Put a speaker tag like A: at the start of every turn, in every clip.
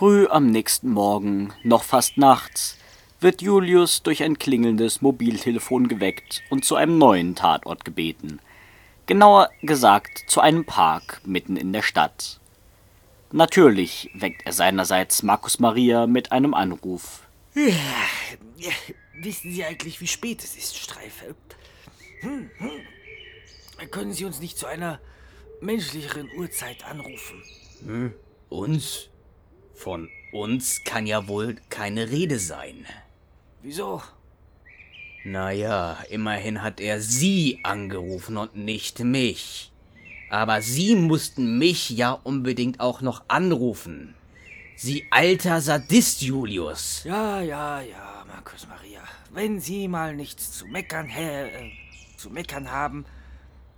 A: Früh am nächsten Morgen, noch fast nachts, wird Julius durch ein klingelndes Mobiltelefon geweckt und zu einem neuen Tatort gebeten. Genauer gesagt zu einem Park mitten in der Stadt. Natürlich weckt er seinerseits Markus Maria mit einem Anruf.
B: Ja, ja, wissen Sie eigentlich, wie spät es ist, Streife? Hm, hm. Können Sie uns nicht zu einer menschlicheren Uhrzeit anrufen?
C: Hm, uns? Von uns kann ja wohl keine Rede sein.
B: Wieso?
C: Naja, immerhin hat er Sie angerufen und nicht mich. Aber Sie mussten mich ja unbedingt auch noch anrufen. Sie alter Sadist, Julius.
B: Ja, ja, ja, Markus Maria. Wenn Sie mal nichts zu meckern, äh, zu meckern haben,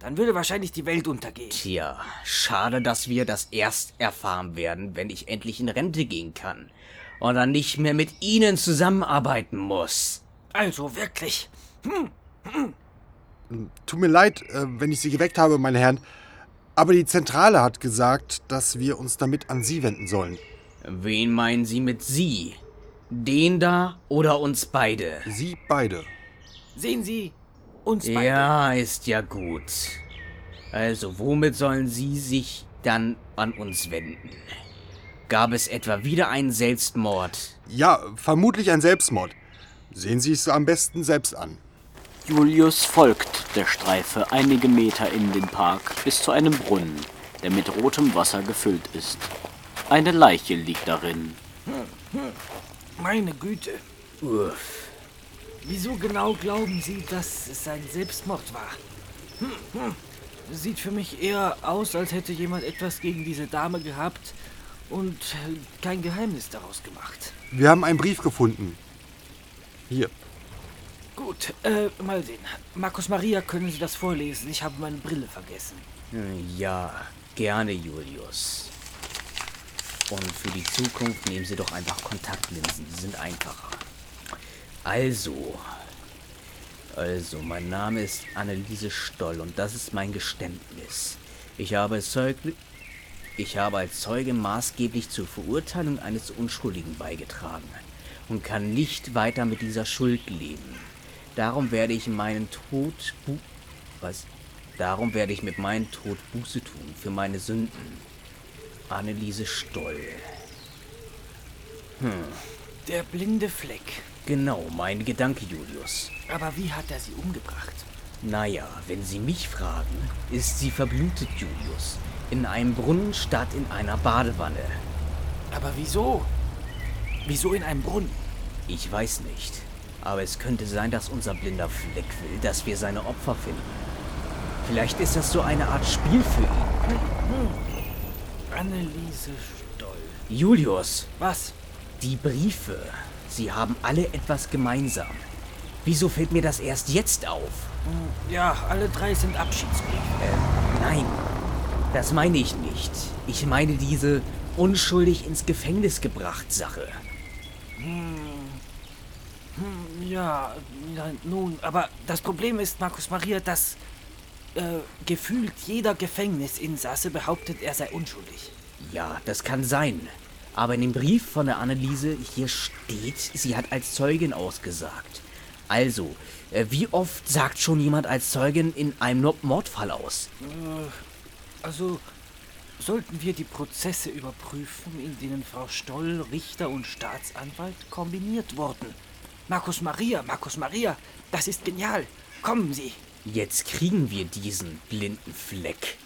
B: dann würde wahrscheinlich die Welt untergehen.
C: Tja, schade, dass wir das erst erfahren werden, wenn ich endlich in Rente gehen kann und dann nicht mehr mit Ihnen zusammenarbeiten muss.
B: Also wirklich. Hm,
D: hm. Tut mir leid, äh, wenn ich Sie geweckt habe, meine Herren, aber die Zentrale hat gesagt, dass wir uns damit an Sie wenden sollen.
C: Wen meinen Sie mit Sie? Den da oder uns beide?
D: Sie beide.
B: Sehen Sie, uns beide.
C: Ja, ist ja gut. Also, womit sollen Sie sich dann an uns wenden? Gab es etwa wieder einen Selbstmord?
D: Ja, vermutlich ein Selbstmord. Sehen Sie es am besten selbst an.
A: Julius folgt der Streife einige Meter in den Park bis zu einem Brunnen, der mit rotem Wasser gefüllt ist. Eine Leiche liegt darin.
B: Meine Güte. Uff. Wieso genau glauben Sie, dass es ein Selbstmord war? Hm, hm. Sieht für mich eher aus, als hätte jemand etwas gegen diese Dame gehabt und kein Geheimnis daraus gemacht.
D: Wir haben einen Brief gefunden. Hier.
B: Gut, äh, mal sehen. Markus Maria, können Sie das vorlesen? Ich habe meine Brille vergessen.
C: Ja, gerne, Julius. Und für die Zukunft nehmen Sie doch einfach Kontaktlinsen, die sind einfacher. Also, also, mein Name ist Anneliese Stoll und das ist mein Geständnis. Ich habe, Zeug, ich habe als Zeuge maßgeblich zur Verurteilung eines Unschuldigen beigetragen und kann nicht weiter mit dieser Schuld leben. Darum werde ich meinen Tod bu was? Darum werde ich mit meinem Tod Buße tun für meine Sünden. Anneliese Stoll.
B: Hm. Der blinde Fleck.
C: Genau, mein Gedanke, Julius.
B: Aber wie hat er sie umgebracht?
C: Naja, wenn Sie mich fragen, ist sie verblutet, Julius. In einem Brunnen statt in einer Badewanne.
B: Aber wieso? Wieso in einem Brunnen?
C: Ich weiß nicht. Aber es könnte sein, dass unser blinder Fleck will, dass wir seine Opfer finden. Vielleicht ist das so eine Art Spiel für ihn. Hm,
B: hm. Anneliese Stoll.
C: Julius.
B: Was?
C: Die Briefe. Sie haben alle etwas gemeinsam. Wieso fällt mir das erst jetzt auf?
B: Ja, alle drei sind Abschiedsbriefe.
C: Äh, nein. Das meine ich nicht. Ich meine diese unschuldig ins Gefängnis gebracht Sache.
B: Hm. Hm, ja, nun, aber das Problem ist, Markus Maria, dass äh, gefühlt jeder Gefängnisinsasse behauptet, er sei unschuldig.
C: Ja, das kann sein. Aber in dem Brief von der Anneliese hier steht, sie hat als Zeugin ausgesagt. Also, äh, wie oft sagt schon jemand als Zeugin in einem Mordfall aus?
B: Äh, also, sollten wir die Prozesse überprüfen, in denen Frau Stoll, Richter und Staatsanwalt kombiniert wurden. Markus Maria, Markus Maria, das ist genial. Kommen Sie.
C: Jetzt kriegen wir diesen blinden Fleck.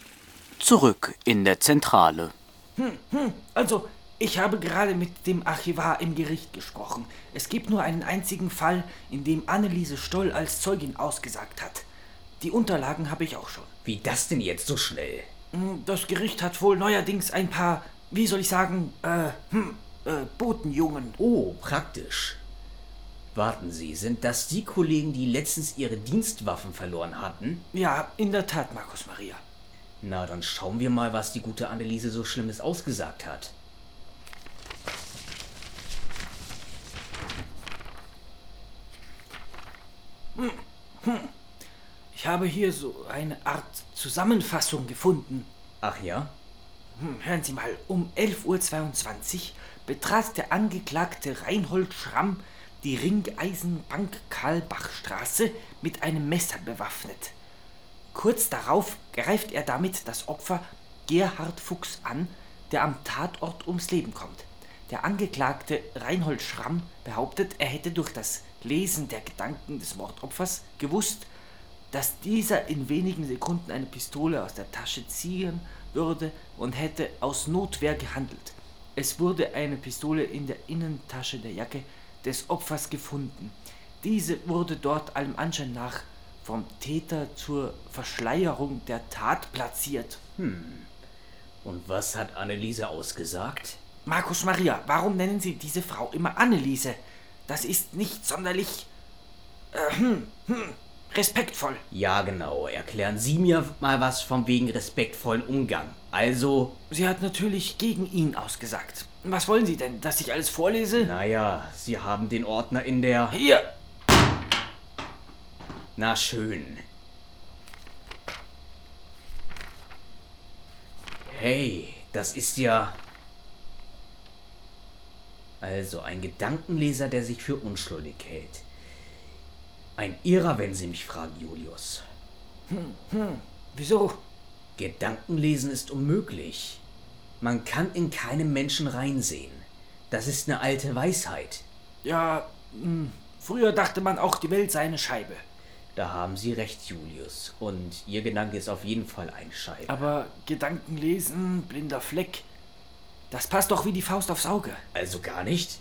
A: Zurück in der Zentrale.
B: Hm, hm, also, ich habe gerade mit dem Archivar im Gericht gesprochen. Es gibt nur einen einzigen Fall, in dem Anneliese Stoll als Zeugin ausgesagt hat. Die Unterlagen habe ich auch schon.
C: Wie das denn jetzt so schnell?
B: Hm, das Gericht hat wohl neuerdings ein paar, wie soll ich sagen, äh, hm, äh, Botenjungen.
C: Oh, praktisch. Warten Sie, sind das die Kollegen, die letztens ihre Dienstwaffen verloren hatten?
B: Ja, in der Tat, Markus Maria.
C: Na, dann schauen wir mal, was die gute Anneliese so Schlimmes ausgesagt hat.
B: Hm, hm. Ich habe hier so eine Art Zusammenfassung gefunden.
C: Ach ja?
B: Hm, hören Sie mal, um 11.22 Uhr betrat der Angeklagte Reinhold Schramm die Ringeisenbank Karlbachstraße mit einem Messer bewaffnet. Kurz darauf greift er damit das Opfer Gerhard Fuchs an, der am Tatort ums Leben kommt. Der Angeklagte Reinhold Schramm behauptet, er hätte durch das Lesen der Gedanken des Mordopfers gewusst, dass dieser in wenigen Sekunden eine Pistole aus der Tasche ziehen würde und hätte aus Notwehr gehandelt. Es wurde eine Pistole in der Innentasche der Jacke des Opfers gefunden. Diese wurde dort allem Anschein nach vom Täter zur Verschleierung der Tat platziert.
C: Und was hat Anneliese ausgesagt?
B: Markus Maria, warum nennen Sie diese Frau immer Anneliese? Das ist nicht sonderlich äh, hm, hm, respektvoll.
C: Ja, genau. Erklären Sie mir mal was vom wegen respektvollen Umgang. Also,
B: Sie hat natürlich gegen ihn ausgesagt. Was wollen Sie denn, dass ich alles vorlese?
C: naja, Sie haben den Ordner in der...
B: Hier,
C: Na schön. Hey, das ist ja... Also ein Gedankenleser, der sich für unschuldig hält. Ein Irrer, wenn Sie mich fragen, Julius.
B: wieso?
C: Gedankenlesen ist unmöglich. Man kann in keinem Menschen reinsehen. Das ist eine alte Weisheit.
B: Ja, hm, früher dachte man auch, die Welt sei eine Scheibe.
C: Da haben Sie recht, Julius. Und Ihr Gedanke ist auf jeden Fall eine Scheibe.
B: Aber Gedanken lesen, blinder Fleck, das passt doch wie die Faust aufs Auge.
C: Also gar nicht?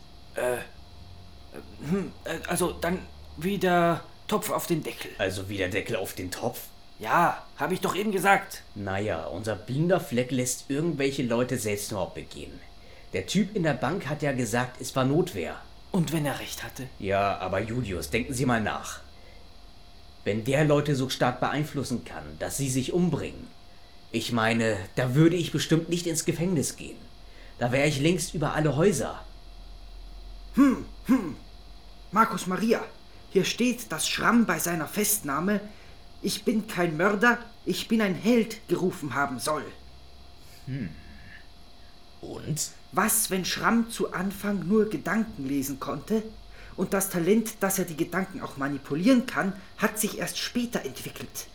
B: Hm, äh, also dann wie der Topf auf den Deckel.
C: Also wie der Deckel auf den Topf?
B: Ja, habe ich doch eben gesagt.
C: Naja, unser blinder Fleck lässt irgendwelche Leute Selbstmord begehen. Der Typ in der Bank hat ja gesagt, es war Notwehr.
B: Und wenn er recht hatte?
C: Ja, aber Julius, denken Sie mal nach. Wenn der Leute so stark beeinflussen kann, dass sie sich umbringen, ich meine, da würde ich bestimmt nicht ins Gefängnis gehen. Da wäre ich längst über alle Häuser.
E: Markus Maria, hier steht, dass Schramm bei seiner Festnahme Ich bin kein Mörder, ich bin ein Held gerufen haben soll.
C: Und?
E: Was, wenn Schramm zu Anfang nur Gedanken lesen konnte? Und das Talent, dass er die Gedanken auch manipulieren kann, hat sich erst später entwickelt.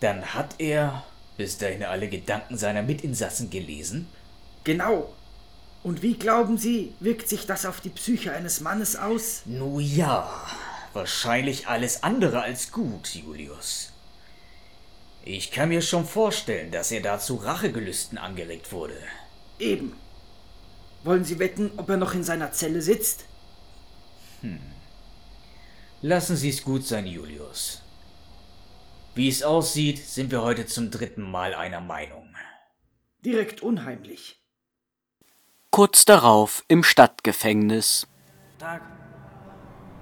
C: Dann hat er bis dahin alle Gedanken seiner Mitinsassen gelesen?
E: Genau. Und wie glauben Sie, wirkt sich das auf die Psyche eines Mannes aus?
C: Nu ja, wahrscheinlich alles andere als gut, Julius. Ich kann mir schon vorstellen, dass er dazu Rachegelüsten angeregt wurde.
E: Eben. Wollen Sie wetten, ob er noch in seiner Zelle sitzt?
C: Lassen Sie es gut sein, Julius. Wie es aussieht, sind wir heute zum dritten Mal einer Meinung.
E: Direkt unheimlich.
A: Kurz darauf im Stadtgefängnis.
B: Tag.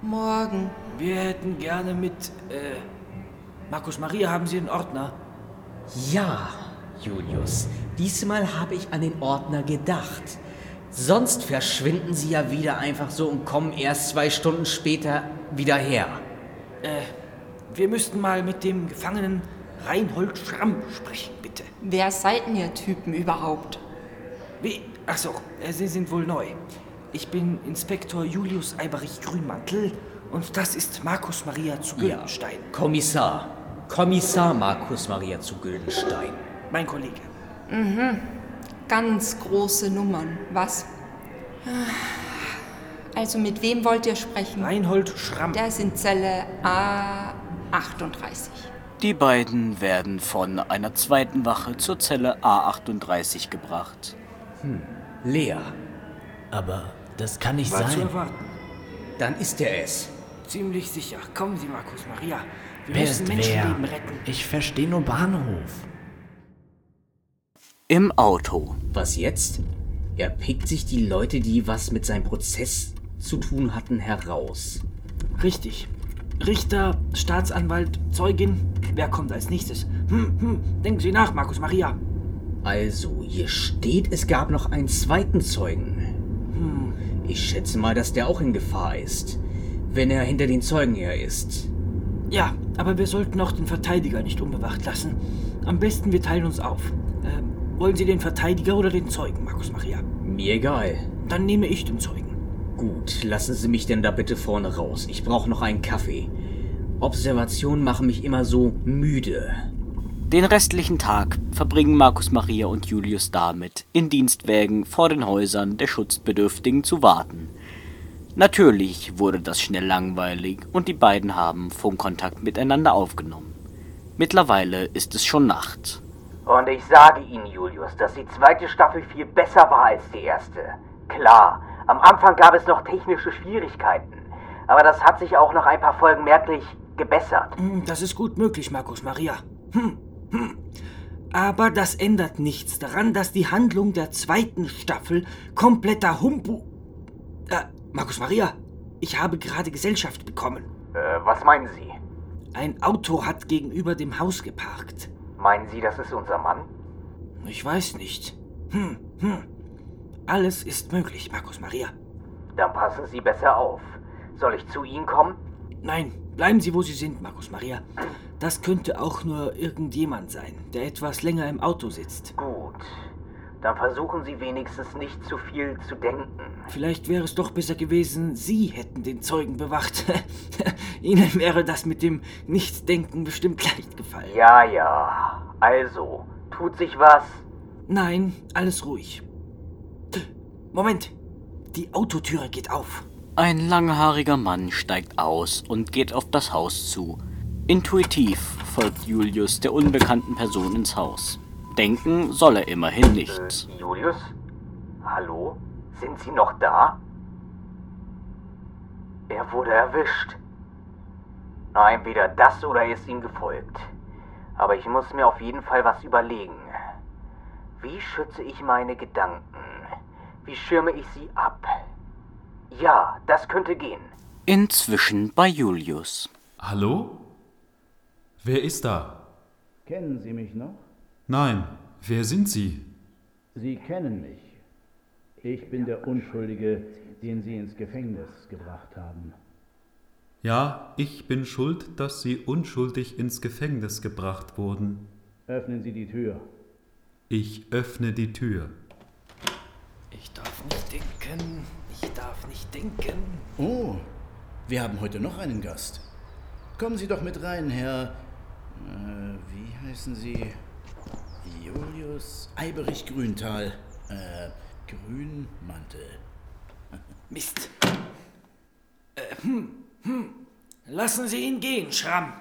F: Morgen.
B: Wir hätten gerne mit, äh, Markus Maria, haben Sie einen Ordner?
C: Ja, Julius, diesmal habe ich an den Ordner gedacht. Sonst verschwinden sie ja wieder einfach so und kommen erst zwei Stunden später wieder her.
B: Wir müssten mal mit dem Gefangenen Reinhold Schramm sprechen, bitte.
F: Wer seid ihr Typen überhaupt?
B: Wie? Ach so, äh, Sie sind wohl neu. Ich bin Inspektor Julius Eiberich Grünmantel und das ist Markus Maria zu Güldenstein,
C: Kommissar. Kommissar Markus Maria zu Güldenstein.
B: mein Kollege.
F: Ganz große Nummern. Was? Also mit wem wollt ihr sprechen?
B: Reinhold Schramm.
F: Der ist in Zelle A38.
A: Die beiden werden von einer zweiten Wache zur Zelle A38 gebracht.
C: Lea,
G: Aber das kann nicht
B: War zu
G: sein.
B: erwarten.
C: dann ist er es.
B: Ziemlich sicher. Kommen Sie, Markus Maria. Wir
G: Wer
B: müssen
G: ist wer?
B: Menschenleben retten.
G: Ich verstehe nur Bahnhof.
A: Im Auto.
C: Was jetzt? Er pickt sich die Leute, die was mit seinem Prozess zu tun hatten, heraus.
B: Richtig. Richter, Staatsanwalt, Zeugin. Wer kommt als nächstes? Hm, hm. Denken Sie nach, Markus Maria.
C: Also, hier steht, es gab noch einen zweiten Zeugen. Ich schätze mal, dass der auch in Gefahr ist, wenn er hinter den Zeugen her ist.
B: Ja, aber wir sollten auch den Verteidiger nicht unbewacht lassen. Am besten wir teilen uns auf. Ähm, wollen Sie den Verteidiger oder den Zeugen, Markus Maria?
C: Mir egal.
B: Dann nehme ich den Zeugen.
C: Gut, lassen Sie mich denn da bitte vorne raus. Ich brauche noch einen Kaffee. Observationen machen mich immer so müde.
A: Den restlichen Tag verbringen Markus Maria und Julius damit, in Dienstwägen vor den Häusern der Schutzbedürftigen zu warten. Natürlich wurde das schnell langweilig und die beiden haben Funkkontakt miteinander aufgenommen. Mittlerweile ist es schon Nacht.
H: Und ich sage Ihnen, Julius, dass die zweite Staffel viel besser war als die erste. Klar, am Anfang gab es noch technische Schwierigkeiten, aber das hat sich auch nach ein paar Folgen merklich gebessert.
B: Hm, Das ist gut möglich, Markus Maria. Hm, hm. Aber das ändert nichts daran, dass die Handlung der zweiten Staffel kompletter Humbu... Äh, Markus Maria, ich habe gerade Gesellschaft bekommen.
H: Äh, was meinen Sie?
B: Ein Auto hat gegenüber dem Haus geparkt.
H: Meinen Sie, das ist unser Mann?
B: Ich weiß nicht. Hm, hm. Alles ist möglich, Markus Maria.
H: Dann passen Sie besser auf. Soll ich zu Ihnen kommen?
B: Nein, bleiben Sie, wo Sie sind, Markus Maria. Das könnte auch nur irgendjemand sein, der etwas länger im Auto sitzt.
H: Gut. Dann versuchen Sie wenigstens nicht zu viel zu denken.
B: Vielleicht wäre es doch besser gewesen, Sie hätten den Zeugen bewacht. Ihnen wäre das mit dem Nichtdenken bestimmt leicht gefallen.
H: Ja, ja. Also, tut sich was?
B: Nein, alles ruhig. Moment, die Autotüre geht auf.
A: Ein langhaariger Mann steigt aus und geht auf das Haus zu. Intuitiv folgt Julius der unbekannten Person ins Haus. Denken soll er immerhin nicht.
H: Äh, Julius? Hallo? Sind Sie noch da? Er wurde erwischt. Na, entweder das oder er ist ihm gefolgt. Aber ich muss mir auf jeden Fall was überlegen. Wie schütze ich meine Gedanken? Wie schirme ich sie ab? Ja, das könnte gehen.
A: Inzwischen bei Julius.
I: Hallo? Wer ist da?
J: Kennen Sie mich noch?
I: Nein, wer sind Sie?
J: Sie kennen mich. Ich bin der Unschuldige, den Sie ins Gefängnis gebracht haben.
I: Ja, ich bin schuld, dass Sie unschuldig ins Gefängnis gebracht wurden.
J: Öffnen Sie die Tür.
I: Ich öffne die Tür.
B: Ich darf nicht denken. Ich darf nicht denken.
J: Oh, wir haben heute noch einen Gast. Kommen Sie doch mit rein, Herr. Äh, wie heißen Sie? Julius Eiberich Grüntal. Äh, Grünmantel.
B: Mist. Äh, hm, hm. Lassen Sie ihn gehen, Schramm.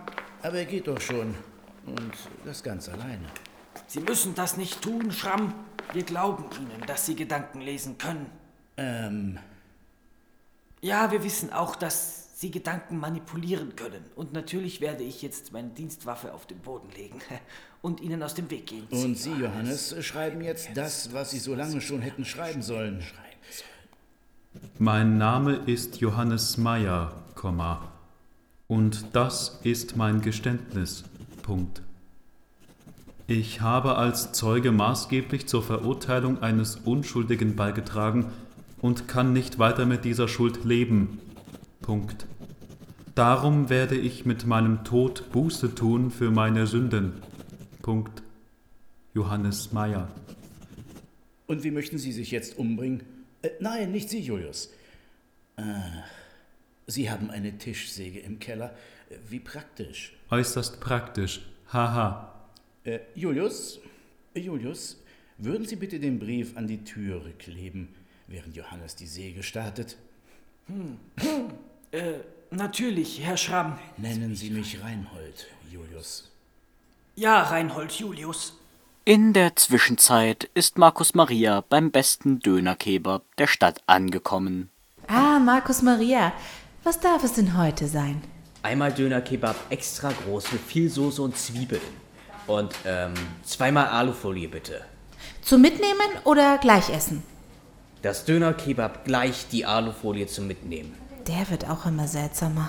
J: Aber er geht doch schon. Und das ganz alleine.
B: Sie müssen das nicht tun, Schramm. Wir glauben Ihnen, dass Sie Gedanken lesen können.
J: Ähm,
B: Ja, wir wissen auch, dass Sie Gedanken manipulieren können. Und natürlich werde ich jetzt meine Dienstwaffe auf den Boden legen und Ihnen aus dem Weg gehen.
J: und Sie, Johannes, schreiben jetzt das, was Sie so lange schon hätten schreiben sollen.
I: Mein Name ist Johannes Meyer. Und das ist mein Geständnis. Punkt. Ich habe als Zeuge maßgeblich zur Verurteilung eines Unschuldigen beigetragen und kann nicht weiter mit dieser Schuld leben. Punkt. Darum werde ich mit meinem Tod Buße tun für meine Sünden. Punkt. Johannes Meyer.
J: Und wie möchten Sie sich jetzt umbringen? Äh, nein, nicht Sie, Julius. Ach, Sie haben eine Tischsäge im Keller. Äh, Wie praktisch.
I: Äußerst praktisch. Haha.
J: Äh, Julius, äh, Julius, würden Sie bitte den Brief an die Türe kleben, während Johannes die Säge startet?
B: Äh, natürlich, Herr Schramm.
J: Nennen Sie mich Reinhold, Julius.
B: Ja, Reinhold Julius.
A: In der Zwischenzeit ist Markus Maria beim besten Dönerkebab der Stadt angekommen.
K: Ah, Markus Maria, was darf es denn heute sein?
C: Einmal Döner-Kebab extra groß mit viel Soße und Zwiebeln. Und ähm, zweimal Alufolie bitte.
K: Zum Mitnehmen oder gleich essen?
C: Das Döner-Kebab gleich die Alufolie zum Mitnehmen.
K: Der wird auch immer seltsamer.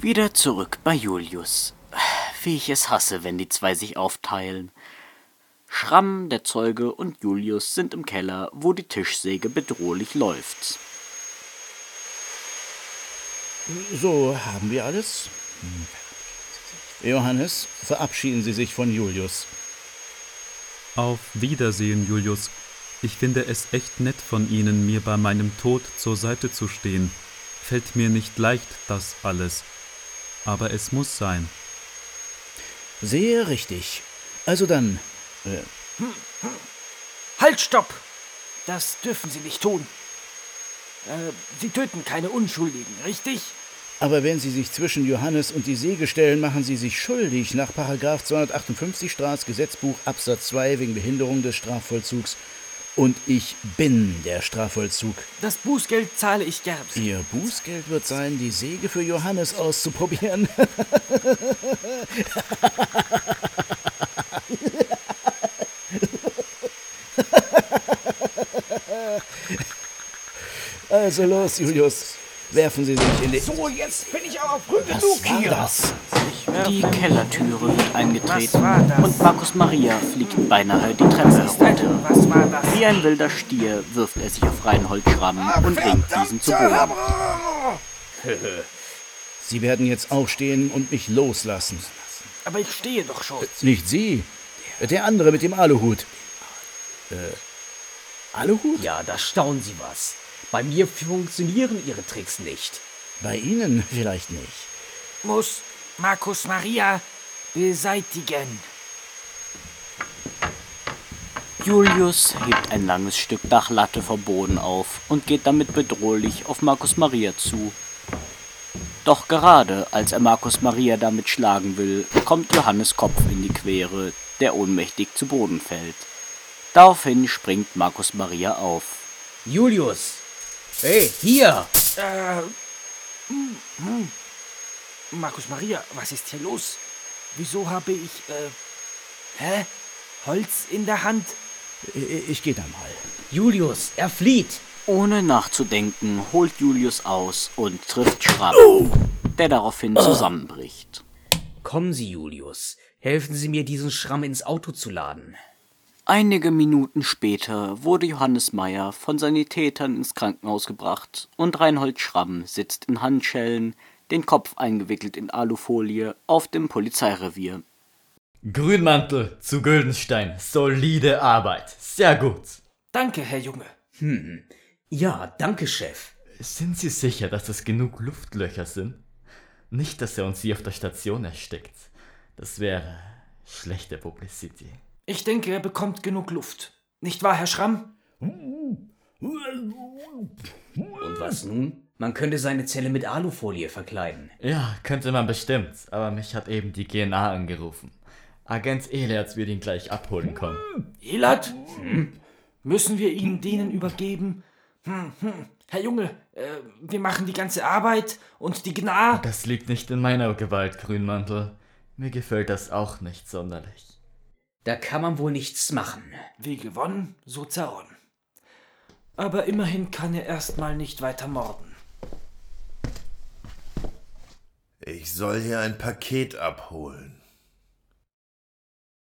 A: Wieder zurück bei Julius. Wie ich es hasse, wenn die zwei sich aufteilen. Schramm, der Zeuge und Julius sind im Keller, wo die Tischsäge bedrohlich läuft.
J: So, haben wir alles? Johannes, verabschieden Sie sich von Julius.
I: Auf Wiedersehen, Julius. Ich finde es echt nett von Ihnen, mir bei meinem Tod zur Seite zu stehen. Fällt mir nicht leicht, das alles. Aber es muss sein.
J: Sehr richtig. Also dann, äh,
B: Halt, stopp! Das dürfen Sie nicht tun. Äh, Sie töten keine Unschuldigen, richtig?
J: aber wenn Sie sich zwischen Johannes und die Säge stellen, machen Sie sich schuldig nach Paragraf 258 Strafgesetzbuch Absatz 2 wegen Behinderung des Strafvollzugs. Und ich bin der Strafvollzug.
B: Das Bußgeld zahle ich gern.
J: Ihr Bußgeld wird sein, die Säge für Johannes auszuprobieren. Also los, Julius. Werfen Sie sich in die...
B: So, jetzt bin ich aber früh
J: Was
B: genug
J: war
B: hier.
J: das?
A: Die Kellertüre wird eingetreten und Markus Maria fliegt beinahe die Treppe herunter.
B: Was war das?
A: Wie ein wilder Stier wirft er sich auf Reinhold Schramm und bringt diesen zu Boden.
J: Sie werden jetzt aufstehen und mich loslassen.
B: Aber ich stehe doch schon.
J: Nicht Sie. Der andere mit dem Aluhut. Äh, Aluhut?
C: Ja, da staunen Sie was. Bei mir funktionieren Ihre Tricks nicht.
J: Bei Ihnen vielleicht nicht.
B: Muss Markus Maria beseitigen.
A: Julius hebt ein langes Stück Dachlatte vom Boden auf und geht damit bedrohlich auf Markus Maria zu. Doch gerade als er Markus Maria damit schlagen will, kommt Johannes Kopf in die Quere, der ohnmächtig zu Boden fällt. Daraufhin springt Markus Maria auf.
C: Julius! Hey, hier!
B: Äh, hm, hm. Markus Maria, was ist hier los? Wieso habe ich, äh, hä? Holz in der Hand?
J: Ich, ich gehe da mal.
C: Julius, er flieht!
A: Ohne nachzudenken holt Julius aus und trifft Schramm, der daraufhin zusammenbricht.
C: Kommen Sie, Julius. Helfen Sie mir, diesen Schramm ins Auto zu laden.
A: Einige Minuten später wurde Johannes Meyer von Sanitätern ins Krankenhaus gebracht und Reinhold Schramm sitzt in Handschellen, den Kopf eingewickelt in Alufolie, auf dem Polizeirevier.
L: Grünmantel zu Güldenstein. Solide Arbeit. Sehr gut.
B: Danke, Herr Junge.
C: Hm. Ja, danke, Chef.
L: Sind Sie sicher, dass es genug Luftlöcher sind? Nicht, dass er uns hier auf der Station erstickt. Das wäre schlechte Publicity.
B: Ich denke, er bekommt genug Luft. Nicht wahr, Herr Schramm?
C: Und was nun? Man könnte seine Zelle mit Alufolie verkleiden.
L: Ja, könnte man bestimmt, aber mich hat eben die GNA angerufen. Agent Elerz wird ihn gleich abholen kommen.
B: Elat? Hm? Müssen wir ihn denen übergeben? Hm, hm. Herr Junge, äh, wir machen die ganze Arbeit und die Gna.
L: Das liegt nicht in meiner Gewalt, Grünmantel. Mir gefällt das auch nicht sonderlich.
C: Da kann man wohl nichts machen.
B: Wie gewonnen, so zerronnen. Aber immerhin kann er erstmal nicht weiter morden.
M: Ich soll hier ein Paket abholen.